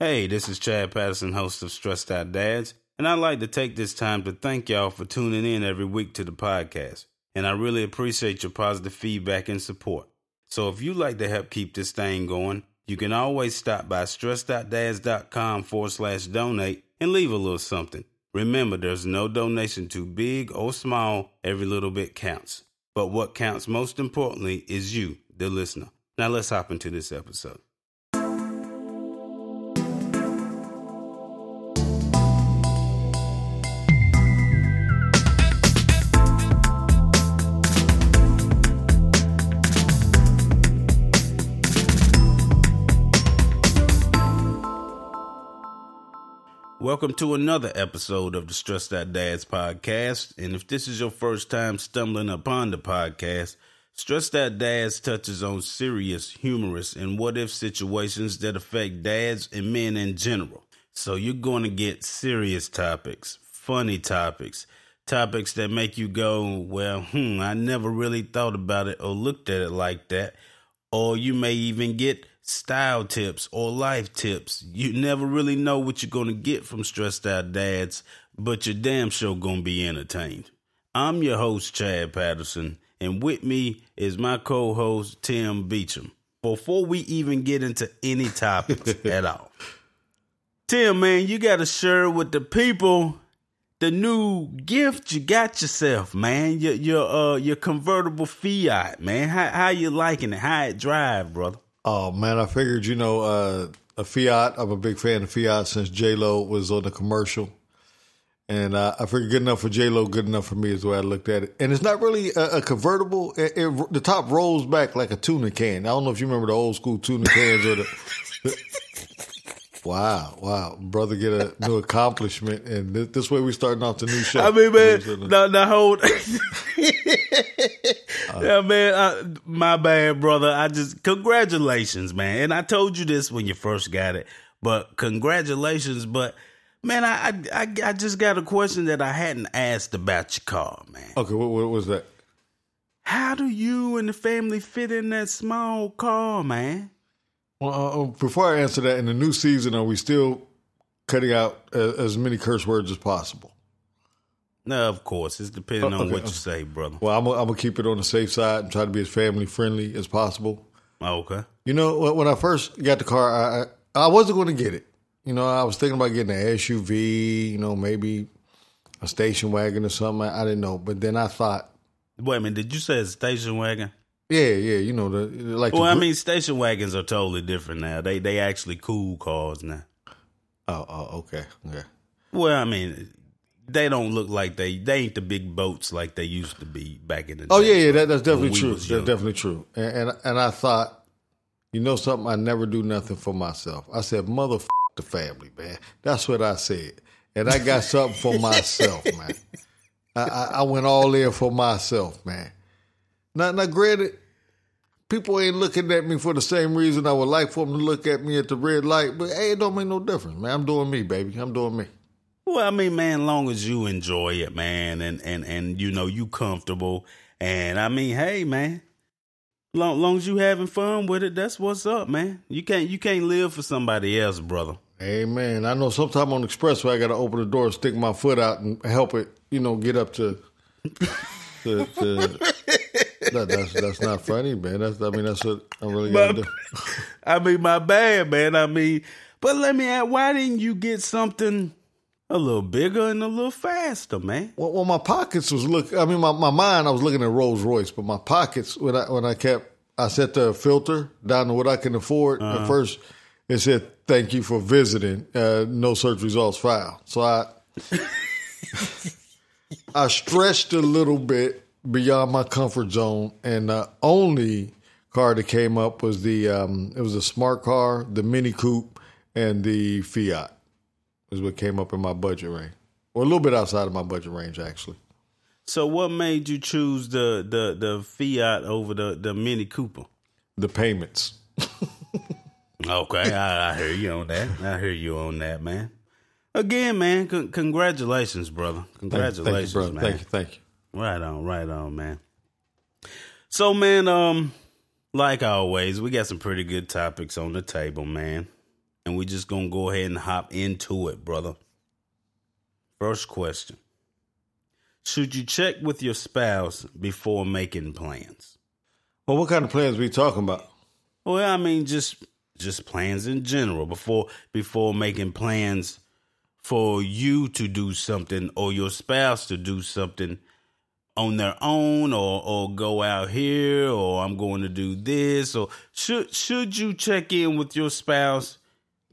Hey, this is Chad Patterson, host of Stressed Out Dads, and I'd like to take this time to thank y'all for tuning in every week to the podcast. And I really appreciate your positive feedback and support. So if you'd like to help keep this thing going, you can always stop by stressedoutdads.com forward slash donate and leave a little something. Remember, there's no donation too big or small, every little bit counts. But what counts most importantly is you, the listener. Now let's hop into this episode. Welcome to another episode of the Stressed Out Dads podcast. And if this is your first time stumbling upon the podcast, Stressed Out Dads touches on serious, humorous, and what if situations that affect dads and men in general. So you're going to get serious topics, funny topics, topics that make you go, well, hmm, I never really thought about it or looked at it like that. Or you may even get style tips or life tips. You never really know what you're going to get from stressed out dads, but you're damn sure going to be entertained. I'm your host, Chad Patterson, and with me is my co host, Tim Beecham. Before we even get into any topics at all, Tim, man, you got to share with the people the new gift you got yourself, man. Your your uh your convertible Fiat, man. How how you liking it? How it drive, brother? Oh man, I figured you know uh, a Fiat. I'm a big fan of Fiat since J Lo was on the commercial, and uh, I figured good enough for J Lo, good enough for me is the way I looked at it. And it's not really a, a convertible. It, it, the top rolls back like a tuna can. I don't know if you remember the old school tuna cans or the. the Wow, wow, brother, get a new accomplishment, and this, this way we starting off the new show. I mean, man, the, the whole, yeah, man, I, my bad, brother. I just congratulations, man. And I told you this when you first got it, but congratulations. But man, I I I just got a question that I hadn't asked about your car, man. Okay, what, what was that? How do you and the family fit in that small car, man? Well, uh, before I answer that, in the new season, are we still cutting out uh, as many curse words as possible? No, of course. It's depending on okay. what you say, brother. Well, I'm going to keep it on the safe side and try to be as family friendly as possible. Oh, okay. You know, when I first got the car, I I wasn't going to get it. You know, I was thinking about getting an SUV. You know, maybe a station wagon or something. I, I didn't know, but then I thought. Wait a minute. Did you say a station wagon? Yeah, yeah, you know the like. Well, the, I mean, station wagons are totally different now. They they actually cool cars now. Oh, oh, okay, okay. Well, I mean, they don't look like they they ain't the big boats like they used to be back in the. Oh day, Oh yeah, yeah, that, that's definitely true. That's definitely true. And, and and I thought, you know, something. I never do nothing for myself. I said, "Mother the family, man." That's what I said, and I got something for myself, man. I, I, I went all in for myself, man. Now, now, granted, people ain't looking at me for the same reason I would like for them to look at me at the red light. But hey, it don't make no difference, man. I'm doing me, baby. I'm doing me. Well, I mean, man, long as you enjoy it, man, and and and you know you comfortable, and I mean, hey, man, long long as you having fun with it, that's what's up, man. You can't you can't live for somebody else, brother. Hey, Amen. I know sometime on the expressway I got to open the door, stick my foot out, and help it, you know, get up to. to, to that, that's that's not funny, man. That's I mean that's what I'm really got to do. I mean, my bad, man. I mean, but let me ask, why didn't you get something a little bigger and a little faster, man? Well, well my pockets was look. I mean, my, my mind I was looking at Rolls Royce, but my pockets when I when I kept I set the filter down to what I can afford. Uh-huh. At first, it said thank you for visiting. Uh, no search results filed. So I. I stretched a little bit beyond my comfort zone, and the only car that came up was the um, it was a smart car, the Mini Coupe, and the Fiat is what came up in my budget range, or a little bit outside of my budget range actually. So, what made you choose the the the Fiat over the the Mini Cooper? The payments. okay, I, I hear you on that. I hear you on that, man. Again, man, con- congratulations, brother. Congratulations, thank you, brother. man. Thank you, thank you. Right on, right on, man. So, man, um, like always, we got some pretty good topics on the table, man. And we just gonna go ahead and hop into it, brother. First question. Should you check with your spouse before making plans? Well, what kind of plans we talking about? Well, I mean just just plans in general before before making plans for you to do something or your spouse to do something on their own or or go out here or I'm going to do this or should should you check in with your spouse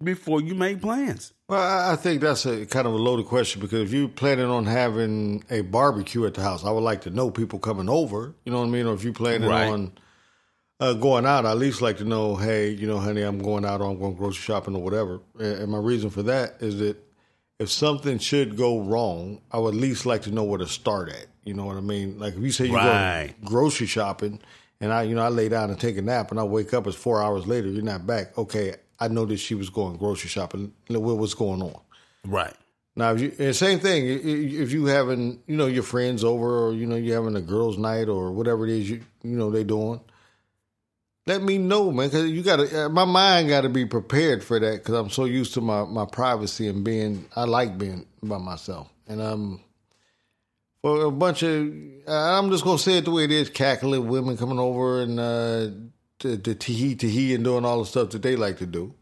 before you make plans? Well, I think that's a kind of a loaded question because if you're planning on having a barbecue at the house, I would like to know people coming over. You know what I mean? Or if you're planning right. on uh, going out, I at least like to know, hey, you know, honey, I'm going out or I'm going grocery shopping or whatever. And my reason for that is that if something should go wrong, I would at least like to know where to start at. You know what I mean? Like if you say you right. go grocery shopping and I, you know, I lay down and take a nap and I wake up, it's four hours later, you're not back. Okay, I know that she was going grocery shopping. What was going on? Right. Now, if you, same thing. If you having, you know, your friends over, or you know, you having a girls' night or whatever it is, you you know, they doing let me know, man, because you got to. Uh, my mind got to be prepared for that because I'm so used to my my privacy and being. I like being by myself, and um, for a bunch of. I'm just gonna say it the way it is: cackling women coming over and uh, the, the teehee teehee and doing all the stuff that they like to do.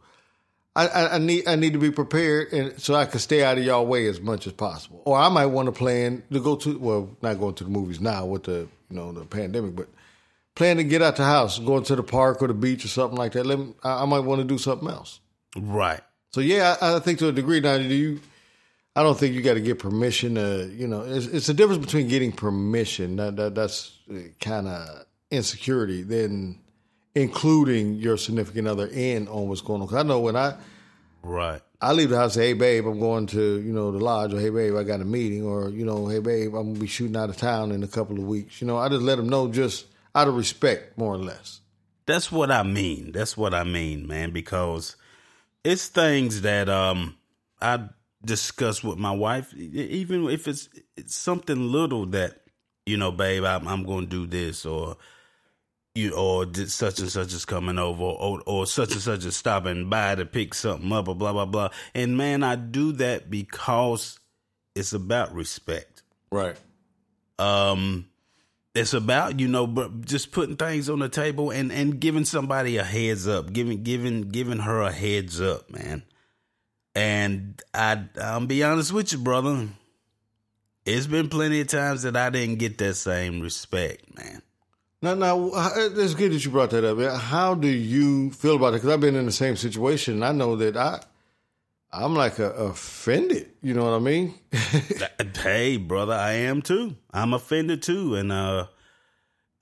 I, I, I, need I need to be prepared and so I can stay out of y'all way as much as possible. Or I might want to plan to go to well, not going to the movies now with the you know the pandemic, but plan to get out the house, going to the park or the beach or something like that. Let me, I, I might want to do something else. Right. So yeah, I, I think to a degree now, do you? I don't think you got to get permission. To, you know, it's, it's a difference between getting permission. That, that that's kind of insecurity than including your significant other in on what's going on. Cause I know when I right. I leave the house, say, hey babe, I'm going to, you know, the lodge, or hey babe, I got a meeting, or, you know, hey babe, I'm gonna be shooting out of town in a couple of weeks. You know, I just let them know just out of respect, more or less. That's what I mean. That's what I mean, man, because it's things that um I discuss with my wife, even if it's, it's something little that, you know, babe, I'm, I'm going to do this or, you or such and such is coming over or, or such and such is stopping by to pick something up or blah blah blah. And man, I do that because it's about respect. Right. Um it's about you know but just putting things on the table and and giving somebody a heads up giving giving giving her a heads up man and i i'll be honest with you brother it's been plenty of times that i didn't get that same respect man now now it's good that you brought that up how do you feel about it because i've been in the same situation and i know that i I'm like a, offended. You know what I mean? hey, brother, I am too. I'm offended too, and uh,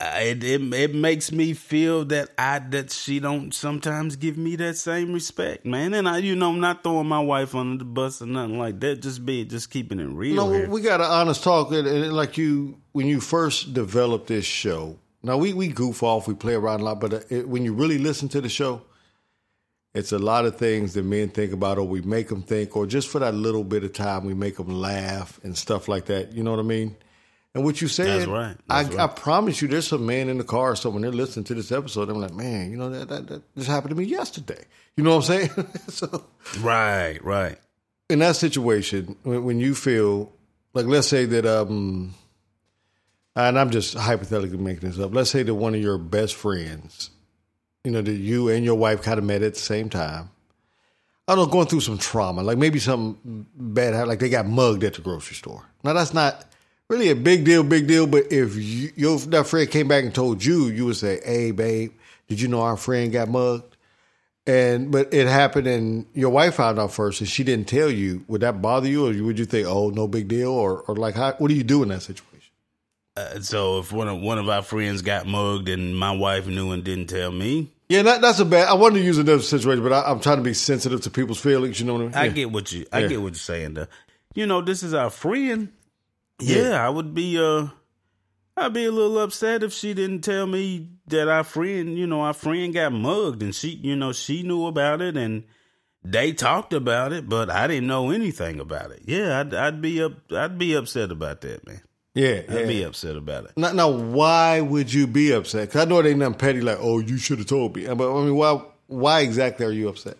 it, it it makes me feel that I that she don't sometimes give me that same respect, man. And I, you know, I'm not throwing my wife under the bus or nothing like that. Just be just keeping it real. No, here. we got an honest talk. Like you, when you first developed this show, now we we goof off, we play around a lot, but uh, it, when you really listen to the show it's a lot of things that men think about, or we make them think, or just for that little bit of time, we make them laugh and stuff like that. You know what I mean? And what you said, That's right. That's I, right. I, promise you, there's some man in the car or someone they're listening to this episode. I'm like, man, you know that, that, that this happened to me yesterday. You know what I'm saying? so, right, right. In that situation, when, when you feel like, let's say that, um, and I'm just hypothetically making this up. Let's say that one of your best friends you know, that you and your wife kind of met at the same time. I don't know, going through some trauma, like maybe something bad, like they got mugged at the grocery store. Now that's not really a big deal, big deal. But if you, your that friend came back and told you, you would say, "Hey, babe, did you know our friend got mugged?" And but it happened, and your wife found out first, and she didn't tell you. Would that bother you, or would you think, "Oh, no big deal," or or like, how, what do you do in that situation? Uh, so if one of one of our friends got mugged and my wife knew and didn't tell me, yeah, that, that's a bad. I wanted to use another situation, but I, am trying to be sensitive to people's feelings. You know what I mean? I get what you. I yeah. get what you're saying. Though. You know, this is our friend. Yeah, yeah, I would be. Uh, I'd be a little upset if she didn't tell me that our friend, you know, our friend got mugged, and she, you know, she knew about it, and they talked about it, but I didn't know anything about it. Yeah, I'd, I'd be up. I'd be upset about that, man. Yeah, I'd yeah. be upset about it. Now, now, why would you be upset? Because I know it ain't nothing petty like, oh, you should have told me. But I mean, why? Why exactly are you upset?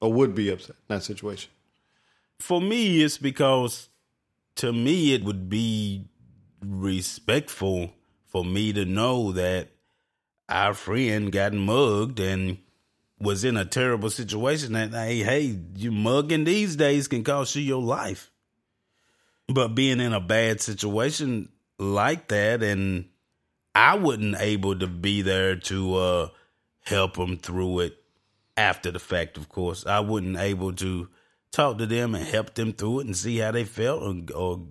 or would be upset in that situation? For me, it's because to me it would be respectful for me to know that our friend got mugged and was in a terrible situation that hey hey you mugging these days can cost you your life but being in a bad situation like that and i wasn't able to be there to uh help them through it after the fact of course i wasn't able to talk to them and help them through it and see how they felt or, or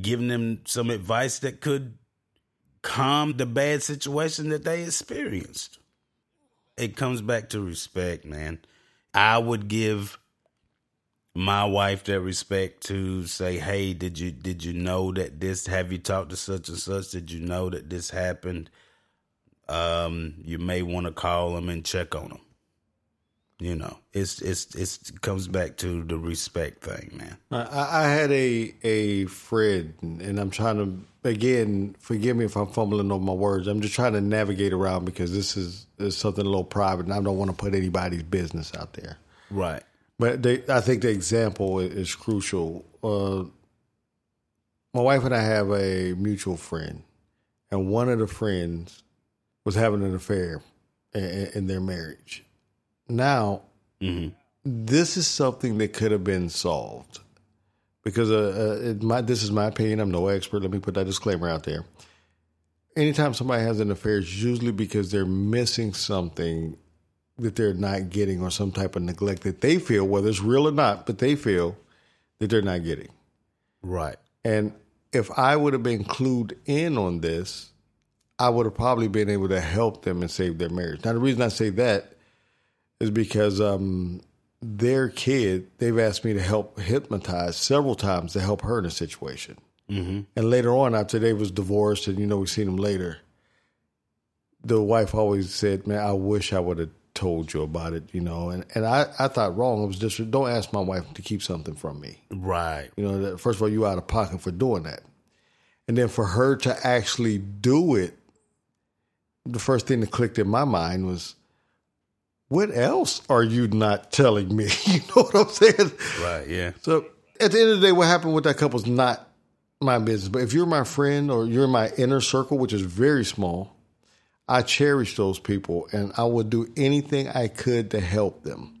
giving them some advice that could calm the bad situation that they experienced. It comes back to respect, man. I would give my wife that respect to say, "Hey, did you did you know that this? Have you talked to such and such? Did you know that this happened? Um, you may want to call them and check on them." you know, it's it's it's it comes back to the respect thing, man. I, I had a a friend, and I'm trying to again forgive me if I'm fumbling over my words. I'm just trying to navigate around because this is, is something a little private, and I don't want to put anybody's business out there. Right. But they, I think the example is crucial. Uh, my wife and I have a mutual friend, and one of the friends was having an affair in, in their marriage now, mm-hmm. this is something that could have been solved because uh, uh, my, this is my opinion. I'm no expert. Let me put that disclaimer out there. Anytime somebody has an affair, it's usually because they're missing something that they're not getting or some type of neglect that they feel, whether it's real or not, but they feel that they're not getting. Right. And if I would have been clued in on this, I would have probably been able to help them and save their marriage. Now, the reason I say that is because um, their kid, they've asked me to help hypnotize several times to help her in a situation. Mm-hmm. And later on, after they was divorced, and you know we seen them later, the wife always said, "Man, I wish I would have told you about it." You know, and and I I thought wrong. It was just don't ask my wife to keep something from me. Right. You know, that, first of all, you out of pocket for doing that, and then for her to actually do it, the first thing that clicked in my mind was what else are you not telling me? you know what I'm saying? Right, yeah. So at the end of the day, what happened with that couple is not my business. But if you're my friend or you're in my inner circle, which is very small, I cherish those people and I would do anything I could to help them.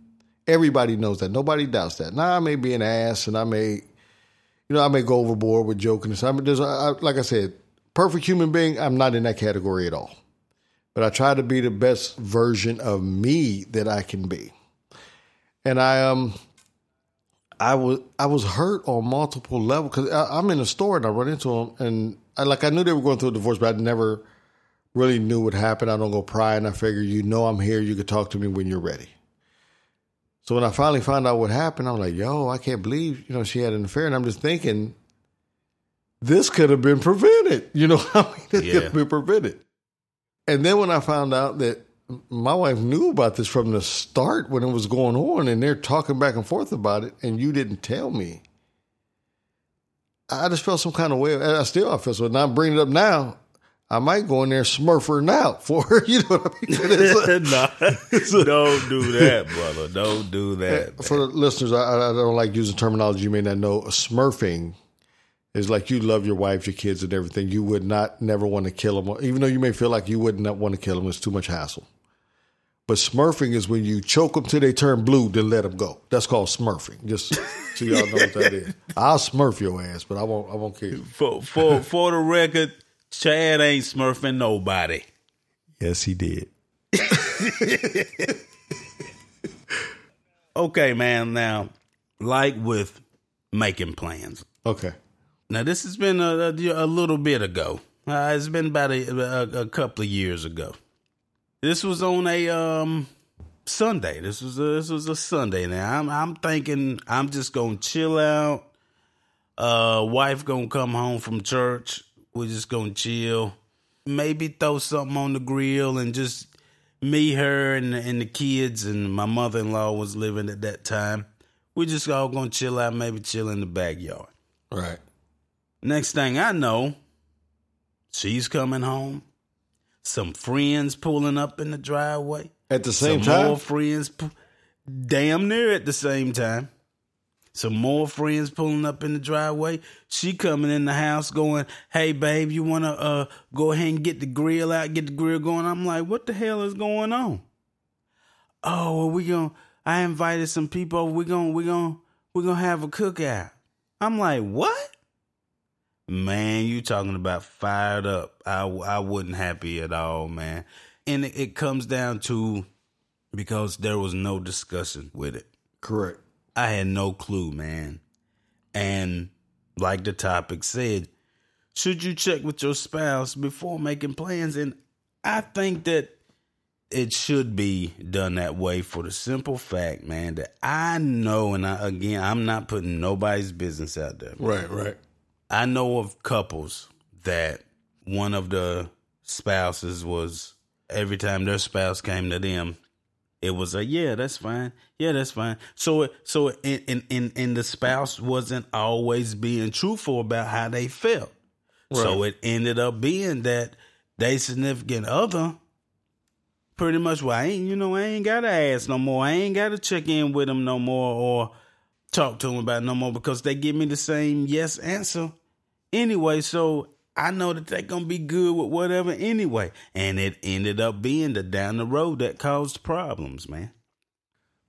Everybody knows that. Nobody doubts that. Now I may be an ass and I may, you know, I may go overboard with joking. I mean, there's, I, like I said, perfect human being. I'm not in that category at all but I try to be the best version of me that I can be. And I um I was I was hurt on multiple levels because I'm in a store and I run into them and I like I knew they were going through a divorce, but I never really knew what happened. I don't go prying. I figure you know I'm here. You could talk to me when you're ready. So when I finally found out what happened, I'm like, yo, I can't believe you know she had an affair, and I'm just thinking this could have been prevented. You know, I mean, this yeah. could have been prevented. And then when I found out that my wife knew about this from the start when it was going on, and they're talking back and forth about it, and you didn't tell me. I just felt some kind of way. I still I feel so. Now I'm bringing it up now. I might go in there smurfing out for her. You know what I mean? no, don't do that, brother. Don't do that. For the listeners, I, I, don't like using terminology you may not know. Smurfing is like you love your wife, your kids, and everything. You would not never want to kill them, even though you may feel like you would not want to kill them. It's too much hassle. But smurfing is when you choke them till they turn blue, then let them go. That's called smurfing. Just so y'all know what that is. I'll smurf your ass, but I won't. I won't kill you. For for for the record, Chad ain't smurfing nobody. Yes, he did. okay, man. Now, like with making plans. Okay. Now this has been a, a, a little bit ago. Uh, it's been about a, a, a, couple of years ago. This was on a um, Sunday. This was a, this was a Sunday. Now I'm I'm thinking I'm just gonna chill out. Uh, wife gonna come home from church. We're just gonna chill. Maybe throw something on the grill and just me, her, and and the kids and my mother in law was living at that time. We just all gonna chill out. Maybe chill in the backyard. Right. Next thing I know, she's coming home. Some friends pulling up in the driveway. At the same Some time, more friends. damn near at the same time. Some more friends pulling up in the driveway. She coming in the house going, Hey babe, you wanna uh go ahead and get the grill out, get the grill going? I'm like, what the hell is going on? Oh, well we gonna I invited some people, we gonna we gonna we gonna have a cookout. I'm like, what? Man, you talking about fired up. I I wasn't happy at all, man. And it, it comes down to because there was no discussion with it. Correct. I had no clue, man. And like the topic said, should you check with your spouse before making plans? And I think that it should be done that way for the simple fact, man, that I know, and I, again, I'm not putting nobody's business out there. Right, right. I know of couples that one of the spouses was every time their spouse came to them, it was a yeah, that's fine. Yeah, that's fine. So so in in in the spouse wasn't always being truthful about how they felt. Right. So it ended up being that they significant other pretty much well, I ain't you know, I ain't gotta ask no more. I ain't gotta check in with them no more or talk to them about no more because they give me the same yes answer anyway. So I know that they're gonna be good with whatever anyway. And it ended up being the down the road that caused problems, man.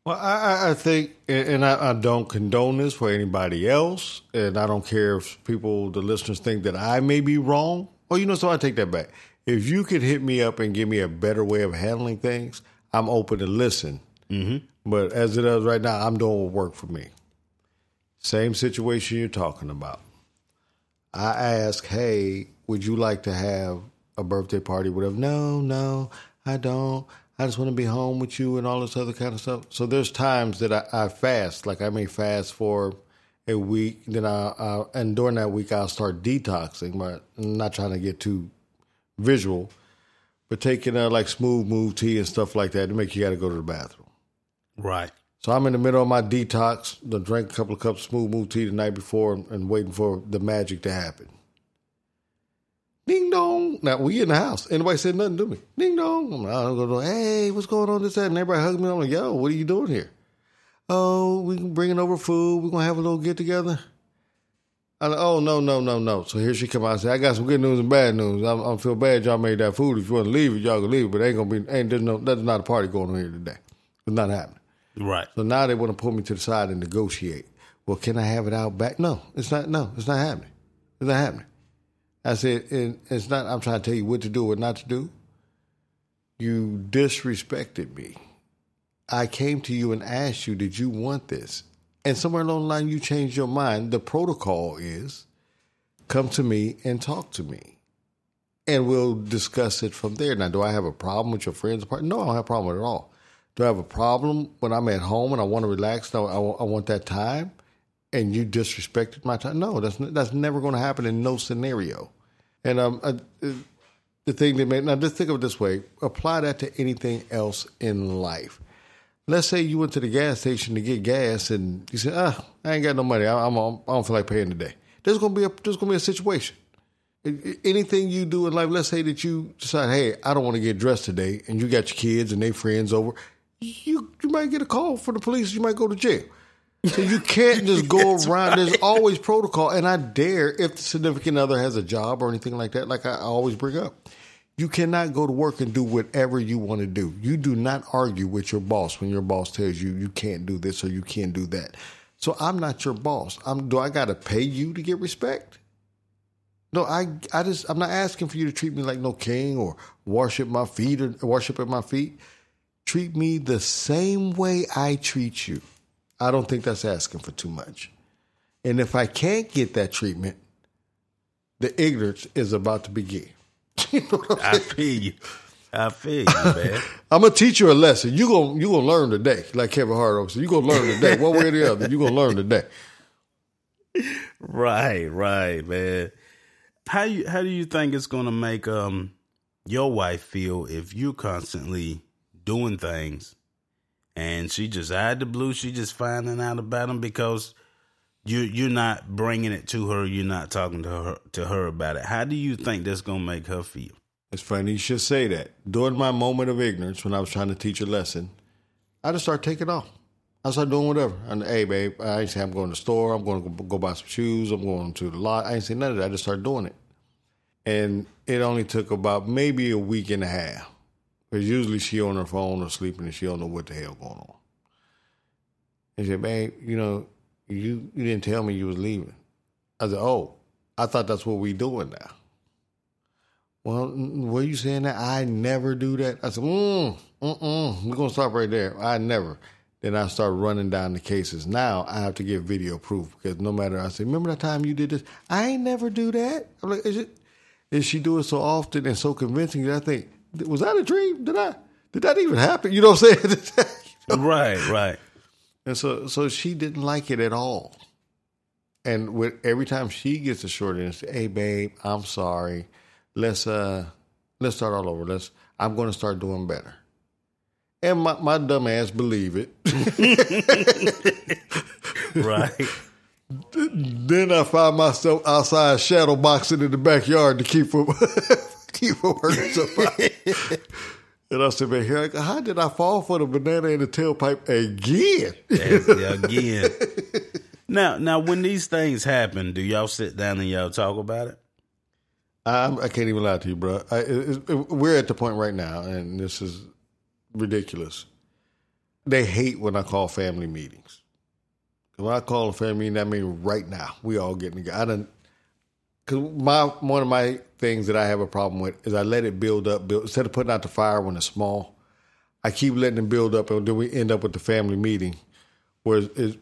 Well, I, I think, and I, I, don't condone this for anybody else, and I don't care if people, the listeners, think that I may be wrong. Well, you know, so I take that back. If you could hit me up and give me a better way of handling things, I'm open to listen. Mm-hmm. But as it is right now, I'm doing what work for me. Same situation you're talking about. I ask, hey, would you like to have a birthday party? Whatever. No, no, I don't. I just want to be home with you and all this other kind of stuff. So there's times that I, I fast, like I may fast for a week, then I, I, and during that week I'll start detoxing, but I'm not trying to get too visual, but taking uh, like smooth move tea and stuff like that to make you got to go to the bathroom. Right. So I'm in the middle of my detox, the drank a couple of cups of smooth move tea the night before and, waiting for the magic to happen. Ding dong. Now we in the house. Anybody said nothing to me. Ding dong. I'm like, go, hey, what's going on this that? And everybody hugged me. I'm like, yo, what are you doing here? Oh, we can bring over food. We're gonna have a little get together. I like, oh no, no, no, no. So here she come out and say, I got some good news and bad news. I'm, I feel bad y'all made that food. If you want to leave it, y'all can leave it. But ain't gonna be ain't there's no that's not a party going on here today. It's not happening. Right. So now they want to pull me to the side and negotiate. Well, can I have it out back? No, it's not. No, it's not happening. It's not happening. I said, it's not. I'm trying to tell you what to do, what not to do. You disrespected me. I came to you and asked you, did you want this? And somewhere along the line, you changed your mind. The protocol is come to me and talk to me. And we'll discuss it from there. Now, do I have a problem with your friends? part? No, I don't have a problem at all. Do I have a problem when I'm at home and I want to relax? No, I, I want that time, and you disrespected my time. No, that's that's never going to happen in no scenario. And um, I, the thing that made now just think of it this way: apply that to anything else in life. Let's say you went to the gas station to get gas, and you said, "Ah, I ain't got no money. I, I'm, I don't feel like paying today." There's gonna be a there's gonna be a situation. Anything you do in life, let's say that you decide, "Hey, I don't want to get dressed today," and you got your kids and their friends over you you might get a call from the police. You might go to jail. So you can't just go around. Right. There's always protocol, and I dare if the significant other has a job or anything like that. Like I always bring up, you cannot go to work and do whatever you want to do. You do not argue with your boss when your boss tells you you can't do this or you can't do that. So I'm not your boss. I'm, do I got to pay you to get respect? No, I I just I'm not asking for you to treat me like no king or worship my feet or worship at my feet treat me the same way I treat you. I don't think that's asking for too much. And if I can't get that treatment, the ignorance is about to begin. you know I feel you. I feel you, man. I'm gonna teach you a lesson. You gonna you gonna learn today, like Kevin Hart said. You gonna learn today, one way or the other. You gonna learn today. Right, right, man. How you how do you think it's gonna make um your wife feel if you constantly doing things, and she just out the blue, she just finding out about them because you you're not bringing it to her, you're not talking to her to her about it. How do you think that's gonna make her feel? It's funny you should say that. During my moment of ignorance, when I was trying to teach a lesson, I just start taking off. I started doing whatever. And hey, babe, I ain't say I'm going to the store. I'm going to go buy some shoes. I'm going to the lot. I ain't say none of that. I just started doing it, and it only took about maybe a week and a half. Because usually she on her phone or sleeping and she don't know what the hell going on. And she said, babe, you know, you you didn't tell me you was leaving. I said, oh, I thought that's what we doing now. Well, were you saying that? I never do that. I said, mm, mm-mm, we're going to stop right there. I never. Then I start running down the cases. Now I have to get video proof because no matter, I say, remember that time you did this? I ain't never do that. I'm like, is it? Is she do it so often and so convincing that I think, was that a dream? Did I, did that even happen? You know what I'm saying? you know? Right, right. And so, so she didn't like it at all. And with every time she gets a short end, answer, hey babe, I'm sorry. Let's uh, let's start all over. Let's. I'm going to start doing better. And my, my dumb ass believe it. right. Then I find myself outside shadow boxing in the backyard to keep from keep from hurting somebody. and I said, man, here, I go. how did I fall for the banana in the tailpipe again? again. now, now, when these things happen, do y'all sit down and y'all talk about it? I'm, I can not even lie to you, bro. I, it, it, we're at the point right now, and this is ridiculous. They hate when I call family meetings. When I call a family meeting, that means right now we all getting together. I don't because my one of my things that I have a problem with is I let it build up, build instead of putting out the fire when it's small. I keep letting it build up, and then we end up with the family meeting, where it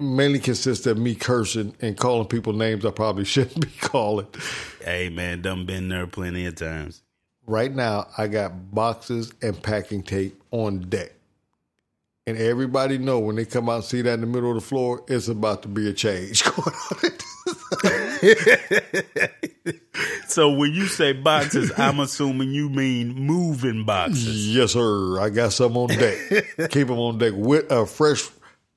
mainly consists of me cursing and calling people names I probably shouldn't be calling. Hey man, done been there plenty of times. Right now, I got boxes and packing tape on deck. And everybody know when they come out and see that in the middle of the floor, it's about to be a change going on. so when you say boxes, I'm assuming you mean moving boxes. Yes, sir. I got some on deck. Keep them on deck with a fresh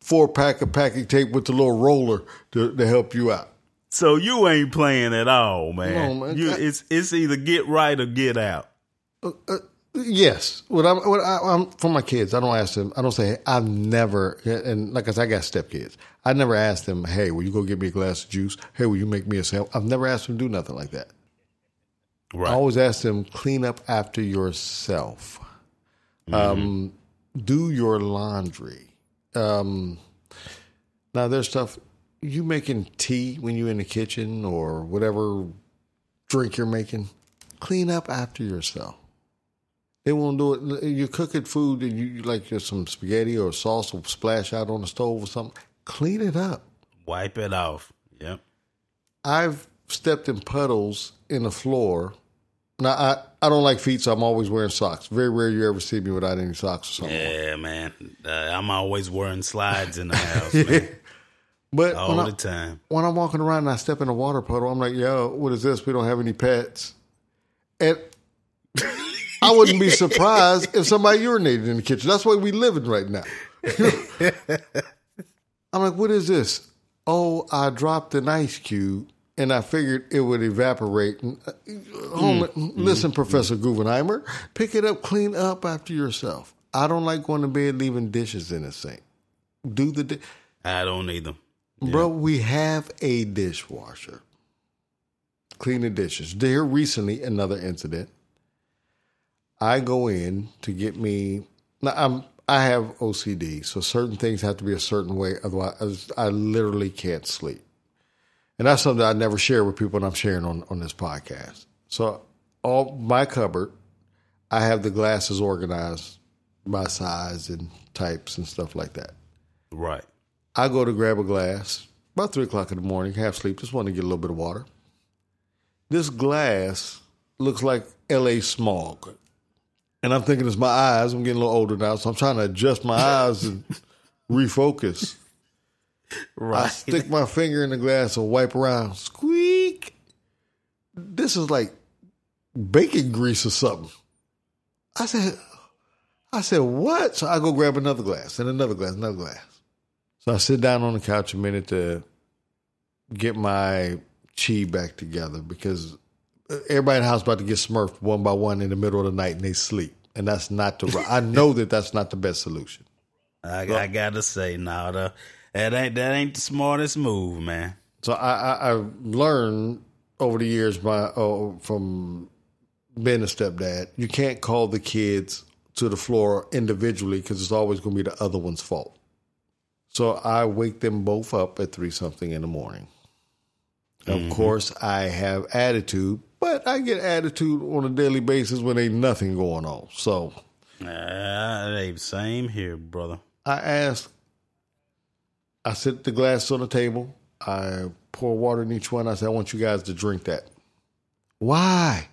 four pack of packing tape with the little roller to, to help you out. So you ain't playing at all, man. Man. You, it's it's either get right or get out. Uh, uh, yes. What I'm, what I, am for my kids. I don't ask them. I don't say I've never. And like I said, I got stepkids. I never asked them, "Hey, will you go get me a glass of juice? Hey, will you make me a sandwich?" I've never asked them to do nothing like that. Right. I always ask them, clean up after yourself. Mm-hmm. Um, do your laundry. Um, now there's stuff you making tea when you're in the kitchen or whatever drink you're making, clean up after yourself. They won't do it. You're cooking food and you like some spaghetti or sauce will splash out on the stove or something. Clean it up. Wipe it off. Yep. I've stepped in puddles in the floor. Now I, I don't like feet, so I'm always wearing socks. Very rare you ever see me without any socks or something. Yeah, man. Uh, I'm always wearing slides in the house. Man. But all the I, time. When I'm walking around and I step in a water puddle, I'm like, yo, what is this? We don't have any pets. And I wouldn't be surprised if somebody urinated in the kitchen. That's why we living right now. I'm like, what is this? Oh, I dropped an ice cube and I figured it would evaporate. Uh, mm, mm, listen, mm, Professor. Guggenheimer, pick it up, clean up after yourself. I don't like going to bed leaving dishes in the sink. Do the. Di- I don't either. Yeah. Bro, we have a dishwasher. Clean the dishes. There recently another incident. I go in to get me now I'm I have OCD, so certain things have to be a certain way, otherwise I literally can't sleep. And that's something I never share with people and I'm sharing on, on this podcast. So all my cupboard, I have the glasses organized by size and types and stuff like that. Right. I go to grab a glass about three o'clock in the morning, half sleep, just want to get a little bit of water. This glass looks like LA smog. And I'm thinking it's my eyes. I'm getting a little older now, so I'm trying to adjust my eyes and refocus. Right. I stick my finger in the glass and wipe around. Squeak. This is like bacon grease or something. I said, I said, what? So I go grab another glass and another glass, another glass. So I sit down on the couch a minute to get my chi back together because everybody in the house about to get smurfed one by one in the middle of the night and they sleep. And that's not the, right. I know that that's not the best solution. I, I gotta say, now nah, that ain't that ain't the smartest move, man. So I, I, I learned over the years my oh, from being a stepdad, you can't call the kids to the floor individually because it's always going to be the other one's fault. So I wake them both up at three something in the morning. Mm-hmm. Of course, I have attitude, but I get attitude on a daily basis when ain't nothing going on. So, uh, same here, brother. I ask. I set the glass on the table. I pour water in each one. I say, I want you guys to drink that. Why?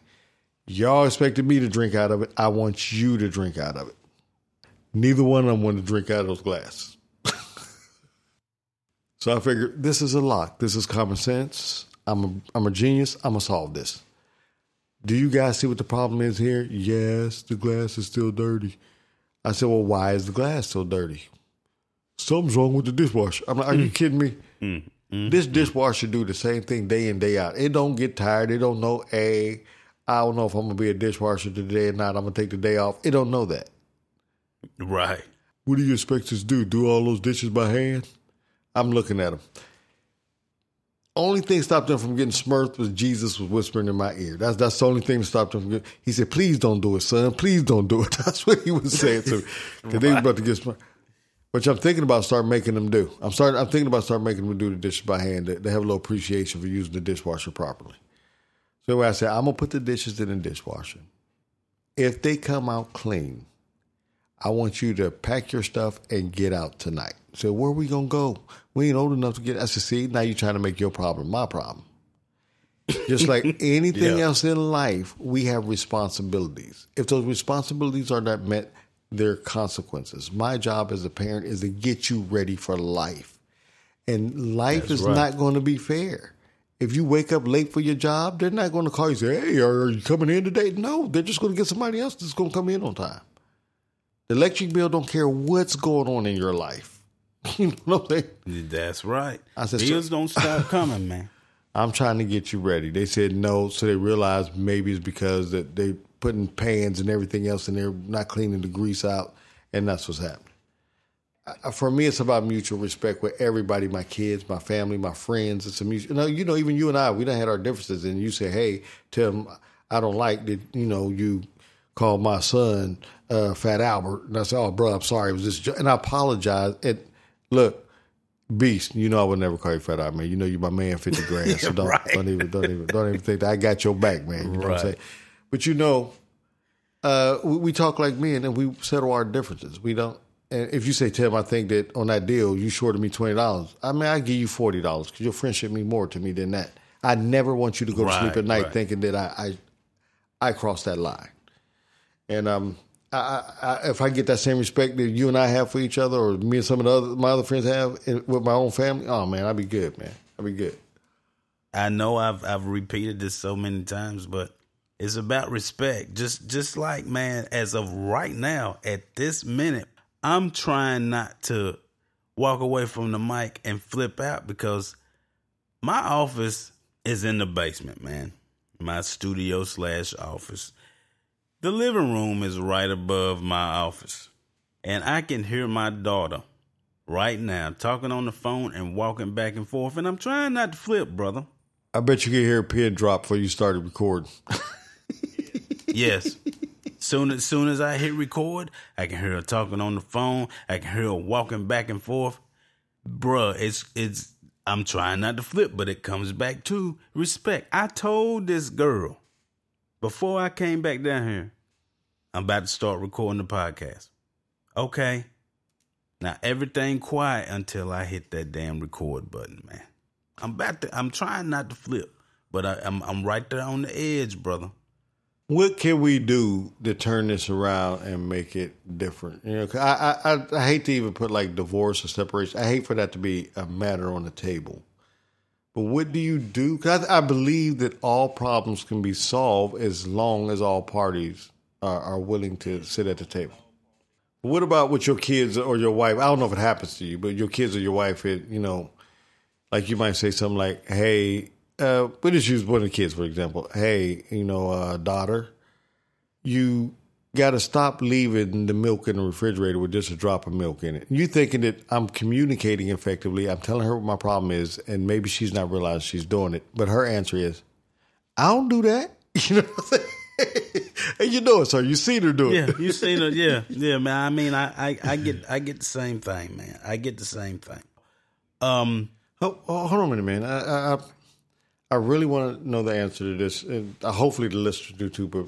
Y'all expected me to drink out of it. I want you to drink out of it. Neither one of them want to drink out of those glasses. so I figured this is a lock. This is common sense. I'm a, I'm a genius. I'm going to solve this. Do you guys see what the problem is here? Yes, the glass is still dirty. I said, Well, why is the glass so dirty? Something's wrong with the dishwasher. I'm like, Are you mm. kidding me? Mm-hmm. This dishwasher do the same thing day in, day out. It don't get tired. It don't know, a. I don't know if I'm gonna be a dishwasher today or not. I'm gonna take the day off. It don't know that. Right. What do you expect us to do? Do all those dishes by hand? I'm looking at them. Only thing stopped him from getting smurfed was Jesus was whispering in my ear. That's that's the only thing that stopped him from getting. He said, "Please don't do it, son. Please don't do it." That's what he was saying to me because they were about to get smurfed. Which I'm thinking about start making them do. I'm starting. I'm thinking about start making them do the dishes by hand. They, they have a little appreciation for using the dishwasher properly. So I said, I'm gonna put the dishes in the dishwasher. If they come out clean, I want you to pack your stuff and get out tonight. So where are we gonna go? We ain't old enough to get. I said, see, now you're trying to make your problem my problem. Just like anything yeah. else in life, we have responsibilities. If those responsibilities are not met, there are consequences. My job as a parent is to get you ready for life. And life That's is right. not going to be fair. If you wake up late for your job, they're not going to call you and say, Hey, are you coming in today? No, they're just going to get somebody else that's going to come in on time. The electric bill don't care what's going on in your life. You know what I'm saying? That's right. I said, Bills don't stop coming, man. I'm trying to get you ready. They said no, so they realized maybe it's because that they putting pans and everything else in they're not cleaning the grease out, and that's what's happening. For me, it's about mutual respect with everybody, my kids, my family, my friends. It's a mutual. You know, you know, even you and I, we don't had our differences, and you say, "Hey, Tim, I don't like that." You know, you called my son uh, Fat Albert, and I said, "Oh, bro, I'm sorry, it was just," and I apologize. And look, Beast, you know I would never call you Fat Albert, man. You know you're my man, fifty grand. So don't, right. don't even, don't even, don't even think that I got your back, man. You know right. what I'm saying? But you know, uh, we, we, talk like men and we settle our differences. We don't. And if you say, Tim, I think that on that deal you shorted me twenty dollars. I mean, I give you forty dollars because your friendship means more to me than that. I never want you to go right, to sleep at night thinking that I, I I crossed that line. And um, I, if I get that same respect that you and I have for each other, or me and some of the other my other friends have with my own family, oh man, I'd be good, man. I'd be good. I know I've I've repeated this so many times, but it's about respect. Just just like man, as of right now, at this minute, I'm trying not to walk away from the mic and flip out because my office is in the basement, man. My studio slash office. The living room is right above my office. And I can hear my daughter right now talking on the phone and walking back and forth. And I'm trying not to flip, brother. I bet you can hear a pin drop before you started recording. yes. Soon as soon as I hit record, I can hear her talking on the phone. I can hear her walking back and forth. Bruh, it's it's I'm trying not to flip, but it comes back to respect. I told this girl before I came back down here, I'm about to start recording the podcast. Okay. Now everything quiet until I hit that damn record button, man. I'm about to I'm trying not to flip, but I, I'm I'm right there on the edge, brother what can we do to turn this around and make it different? You know, I, I I hate to even put like divorce or separation. I hate for that to be a matter on the table. But what do you do? Because I, I, believe that all problems can be solved as long as all parties are, are willing to sit at the table. What about with your kids or your wife? I don't know if it happens to you, but your kids or your wife, it, you know, like you might say something like, "Hey, uh, but just use one of the kids for example. Hey, you know, uh, daughter, you got to stop leaving the milk in the refrigerator with just a drop of milk in it. You thinking that I'm communicating effectively? I'm telling her what my problem is, and maybe she's not realizing she's doing it. But her answer is, "I don't do that." You know what I'm saying? and you know it, sir. You seen her do it. Yeah, you seen her. Yeah, yeah, man. I mean, I, I, I get, I get the same thing, man. I get the same thing. Um, oh, oh, hold on a minute, man. I, I, I really want to know the answer to this, and hopefully the listeners do too. But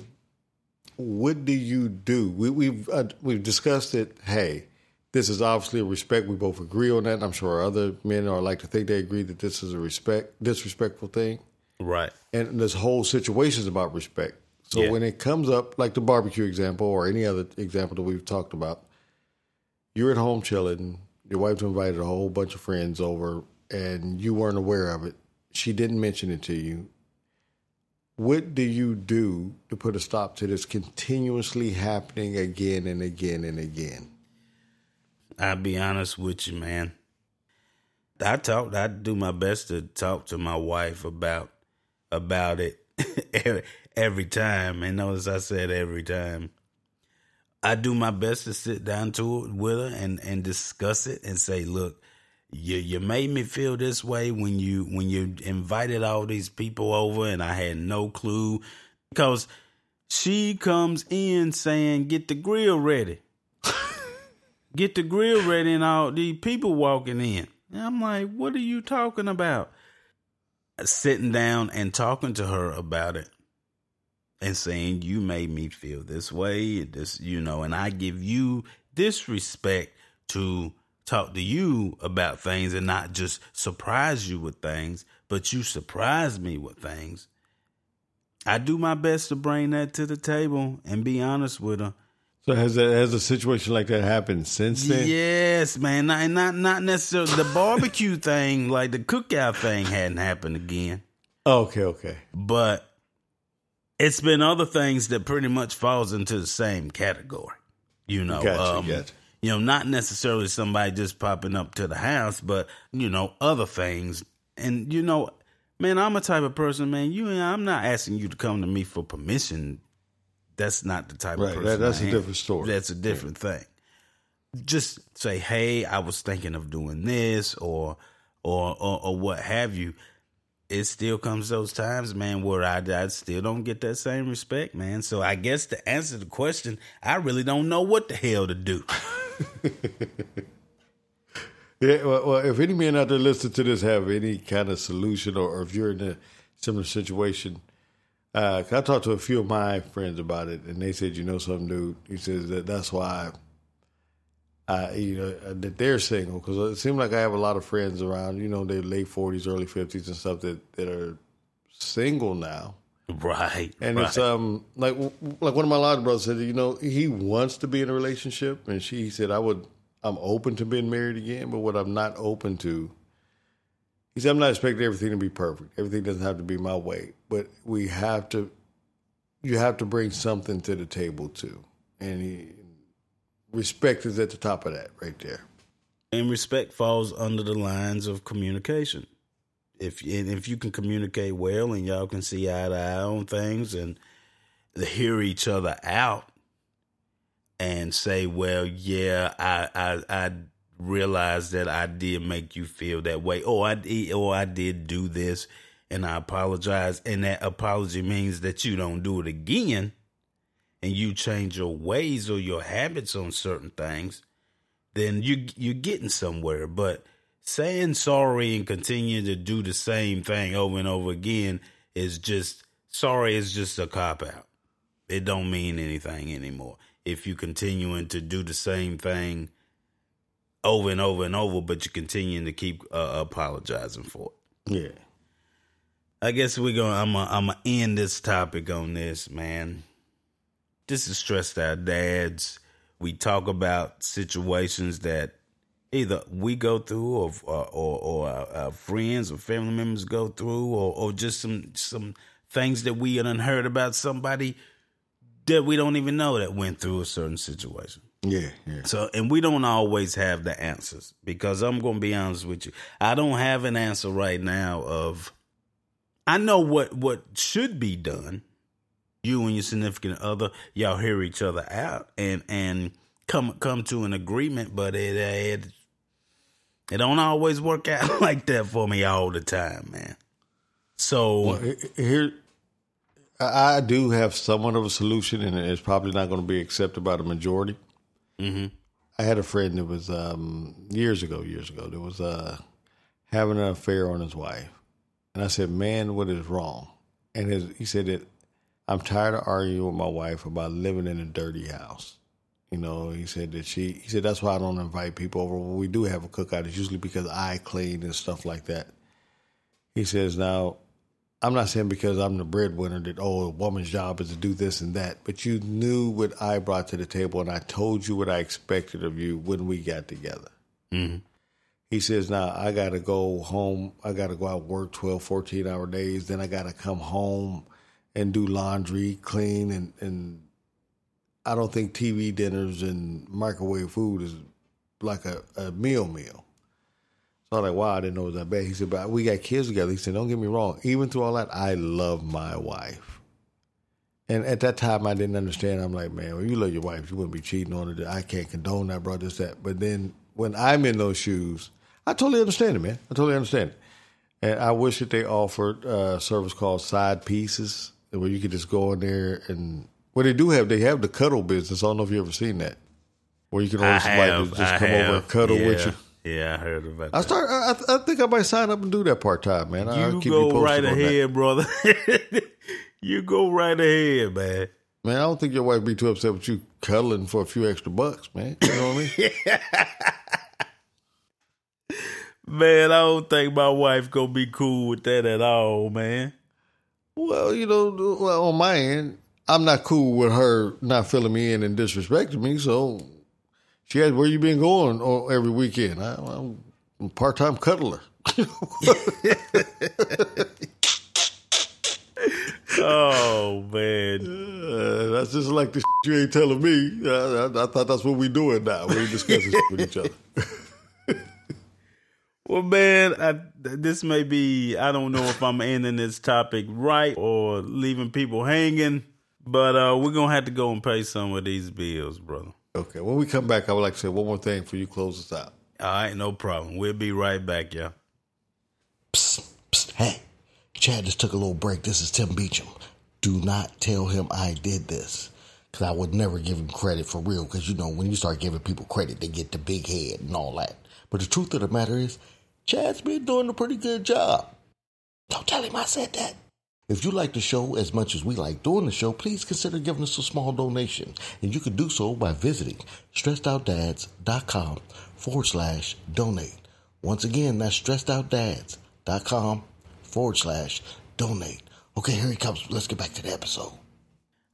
what do you do? We, we've uh, we've discussed it. Hey, this is obviously a respect. We both agree on that. I'm sure other men are like to think they agree that this is a respect disrespectful thing. Right. And this whole situation is about respect. So yeah. when it comes up, like the barbecue example or any other example that we've talked about, you're at home chilling. Your wife invited a whole bunch of friends over, and you weren't aware of it. She didn't mention it to you what do you do to put a stop to this continuously happening again and again and again? I'll be honest with you, man. I talk. I do my best to talk to my wife about about it every, time. And notice I said every time. I do my best to sit down to it with her and and discuss it and say, look, you you made me feel this way when you when you invited all these people over and I had no clue because she comes in saying get the grill ready. get the grill ready and all these people walking in. And I'm like, what are you talking about? Sitting down and talking to her about it and saying you made me feel this way, this you know, and I give you this respect to talk to you about things and not just surprise you with things, but you surprise me with things. I do my best to bring that to the table and be honest with her. So has that has a situation like that happened since then? Yes, man. Not not not necessarily the barbecue thing, like the cookout thing hadn't happened again. Okay, okay. But it's been other things that pretty much falls into the same category. You know, gotcha, um, gotcha you know, not necessarily somebody just popping up to the house, but you know, other things. And you know, man, I'm a type of person, man. You, I'm not asking you to come to me for permission. That's not the type right, of person. That, that's I a am. different story. That's a different yeah. thing. Just say, hey, I was thinking of doing this, or, or, or, or what have you it still comes those times, man, where I, I still don't get that same respect, man. So I guess to answer the question, I really don't know what the hell to do. yeah, well, well, if any men out there listening to this have any kind of solution, or, or if you're in a similar situation, uh, I talked to a few of my friends about it, and they said, "You know something, dude." He says that that's why. I, you know, uh, that they're single because it seems like I have a lot of friends around, you know, they're late forties, early fifties, and stuff that that are single now. Right. And right. it's um like like one of my lodge brothers said, you know, he wants to be in a relationship, and she said I would I'm open to being married again, but what I'm not open to. He said I'm not expecting everything to be perfect. Everything doesn't have to be my way, but we have to. You have to bring something to the table too, and he, respect is at the top of that right there. And respect falls under the lines of communication. If if you can communicate well and y'all can see eye to eye on things and hear each other out and say, well, yeah, I I I realize that I did make you feel that way, or I or oh, I did do this, and I apologize, and that apology means that you don't do it again, and you change your ways or your habits on certain things, then you you're getting somewhere, but saying sorry and continuing to do the same thing over and over again is just sorry is just a cop out. It don't mean anything anymore. If you continuing to do the same thing over and over and over, but you're continuing to keep uh, apologizing for it. Yeah. I guess we're gonna. I'm gonna. I'm gonna end this topic on this, man. This is stressed out dads. We talk about situations that either we go through or or, or, or our, friends or family members go through or, or just some some things that we had unheard about somebody that we don't even know that went through a certain situation. Yeah, yeah. So, and we don't always have the answers because I'm going to be honest with you. I don't have an answer right now of I know what what should be done. You and your significant other, y'all hear each other out and and come come to an agreement, but it it it don't always work out like that for me all the time, man. So well, here, I do have somewhat of a solution, and it's probably not going to be accepted by the majority. Mm-hmm. I had a friend that was um, years ago, years ago. That was uh, having an affair on his wife, and I said, "Man, what is wrong?" And his, he said that I'm tired of arguing with my wife about living in a dirty house. You know, he said that she, he said, that's why I don't invite people over. When we do have a cookout, it's usually because I clean and stuff like that. He says, now, I'm not saying because I'm the breadwinner that, oh, a woman's job is to do this and that, but you knew what I brought to the table and I told you what I expected of you when we got together. Mm-hmm. He says, now I got to go home. I got to go out work 12, 14 hour days. Then I got to come home and do laundry, clean, and, and I don't think TV dinners and microwave food is like a, a meal meal. So I'm like, wow, I didn't know it was that bad. He said, but we got kids together. He said, don't get me wrong. Even through all that, I love my wife. And at that time, I didn't understand. I'm like, man, when you love your wife, you wouldn't be cheating on her. I can't condone that, bro, this, that. But then when I'm in those shoes, I totally understand it, man. I totally understand it. And I wish that they offered uh, a service called Side Pieces, where you could just go in there and well, they do have they have the cuddle business. I don't know if you ever seen that, where you can have, to just I come have. over and cuddle yeah. with you. Yeah, I heard about I start. I, I, think I might sign up and do that part time, man. You go right ahead, brother. you go right ahead, man. Man, I don't think your wife be too upset with you cuddling for a few extra bucks, man. You know what I mean? man, I don't think my wife gonna be cool with that at all, man. Well, you know, well, on my end, I'm not cool with her not filling me in and disrespecting me. So she asked, "Where you been going every weekend?" I, am a part time cuddler. oh man, uh, that's just like the you ain't telling me. I, I, I, thought that's what we doing now. We discussing with each other. Well, man, I, this may be, I don't know if I'm ending this topic right or leaving people hanging. But uh, we're gonna have to go and pay some of these bills, brother. Okay. When we come back, I would like to say one more thing for you close us out. All right, no problem. We'll be right back, y'all. Psst, psst, hey, Chad just took a little break. This is Tim Beecham. Do not tell him I did this. Because I would never give him credit for real. Because, you know, when you start giving people credit, they get the big head and all that. But the truth of the matter is, Chad's been doing a pretty good job. Don't tell him I said that. If you like the show as much as we like doing the show, please consider giving us a small donation. And you can do so by visiting stressedoutdads.com forward slash donate. Once again, that's stressedoutdads.com forward slash donate. Okay, here he comes. Let's get back to the episode.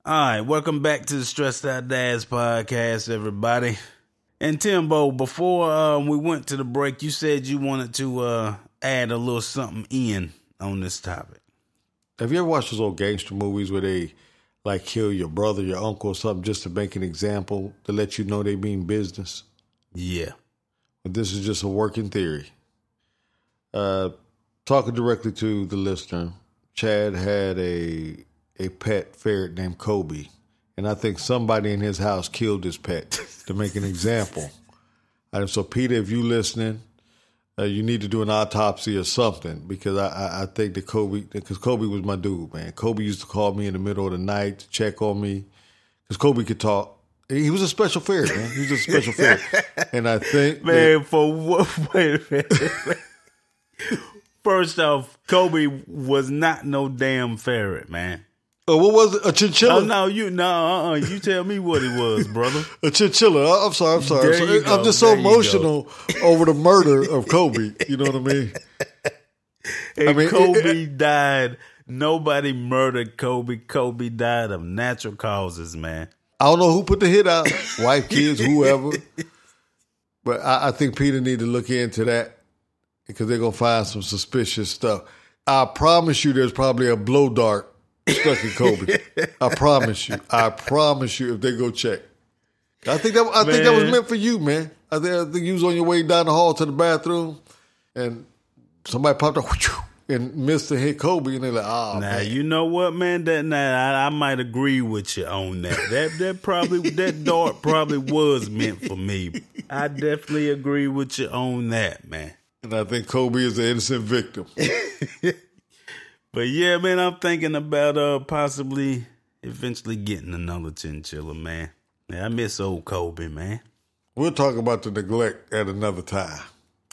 All right, welcome back to the Stressed Out Dads podcast, everybody. And Timbo, before uh, we went to the break, you said you wanted to uh, add a little something in on this topic. Have you ever watched those old gangster movies where they like kill your brother, your uncle, or something just to make an example to let you know they mean business? Yeah. But this is just a working theory. Uh, talking directly to the listener, Chad had a a pet ferret named Kobe, and I think somebody in his house killed his pet to make an example. And so, Peter, if you listening, uh, you need to do an autopsy or something because I, I, I think that Kobe, because Kobe was my dude, man. Kobe used to call me in the middle of the night to check on me because Kobe could talk. He was a special ferret, man. He was a special ferret, and I think man that, for what? Wait a minute. First off, Kobe was not no damn ferret, man. Oh, what was it? A chinchilla? Oh, no, you no, uh, uh you tell me what it was, brother. a chinchilla. Uh, I'm sorry, I'm sorry. I'm, sorry. I'm just so emotional over the murder of Kobe. You know what I mean? And I mean, Kobe it, it, died. Nobody murdered Kobe. Kobe died of natural causes, man. I don't know who put the hit out, wife, kids, whoever. But I, I think Peter need to look into that because they're gonna find some suspicious stuff. I promise you, there's probably a blow dart stuck in Kobe. I promise you. I promise you. If they go check, I think that I man. think that was meant for you, man. I think, I think you was on your way down the hall to the bathroom, and somebody popped up. and missed Mister hit Kobe, and they're like, ah, "Oh, Now man. you know what, man? That now I, I might agree with you on that. That that probably that dart probably was meant for me. I definitely agree with you on that, man. And I think Kobe is the innocent victim. But yeah, man, I'm thinking about uh possibly eventually getting another chinchilla, man. Yeah, I miss old Kobe, man. we'll talk about the neglect at another time.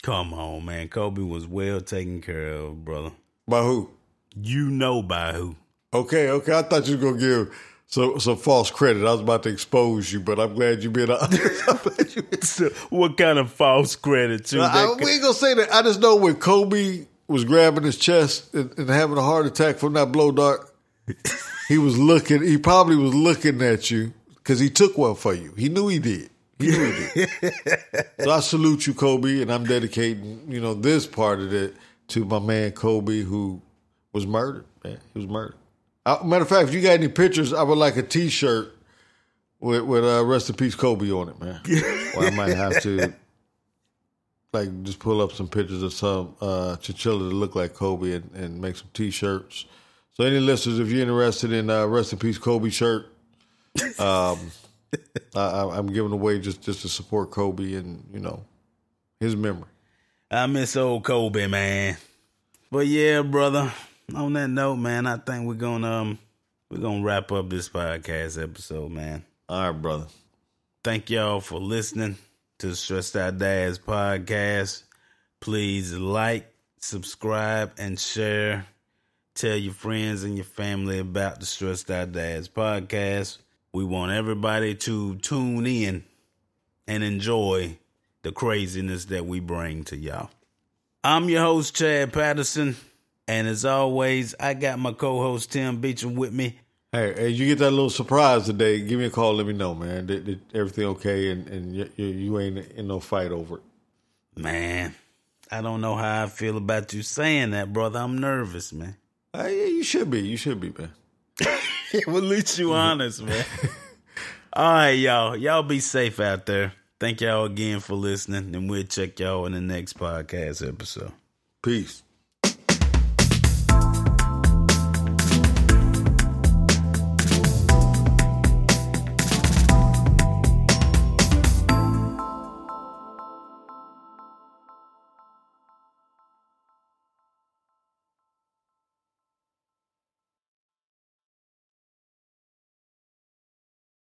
Come on, man. Kobe was well taken care of, brother. By who? You know by who. Okay, okay. I thought you were gonna give some some false credit. I was about to expose you, but I'm glad you been honest. I'm glad you been- what kind of false credit I, we ain't gonna say that. I just know when Kobe was grabbing his chest and, and having a heart attack from that blow dart, he was looking. He probably was looking at you because he took one for you. He knew he did. He knew he did. so I salute you, Kobe, and I'm dedicating you know this part of it to my man Kobe, who was murdered. Man, he was murdered. Uh, matter of fact, if you got any pictures, I would like a T-shirt with with uh, "Rest in Peace, Kobe" on it, man. Well, I might have to like just pull up some pictures of some uh, chinchilla that look like Kobe and, and make some T-shirts. So, any listeners, if you're interested in uh, "Rest in Peace, Kobe" shirt, um, I, I- I'm giving away just just to support Kobe and you know his memory. I miss old Kobe, man. But yeah, brother. On that note, man, I think we're gonna um we're gonna wrap up this podcast episode, man. All right, brother. Thank y'all for listening to Stressed Out Dads podcast. Please like, subscribe, and share. Tell your friends and your family about the Stressed Out Dads podcast. We want everybody to tune in and enjoy the craziness that we bring to y'all. I'm your host, Chad Patterson. And as always, I got my co host, Tim Beecham, with me. Hey, hey, you get that little surprise today? Give me a call. Let me know, man. Did, did everything okay? And and you, you, ain't in no fight over it. Man, I don't know how I feel about you saying that, brother. I'm nervous, man. Uh, yeah, you should be. You should be, man. well, at least you honest, man. All right, y'all. Y'all be safe out there. Thank y'all again for listening, and we'll check y'all in the next podcast episode. Peace.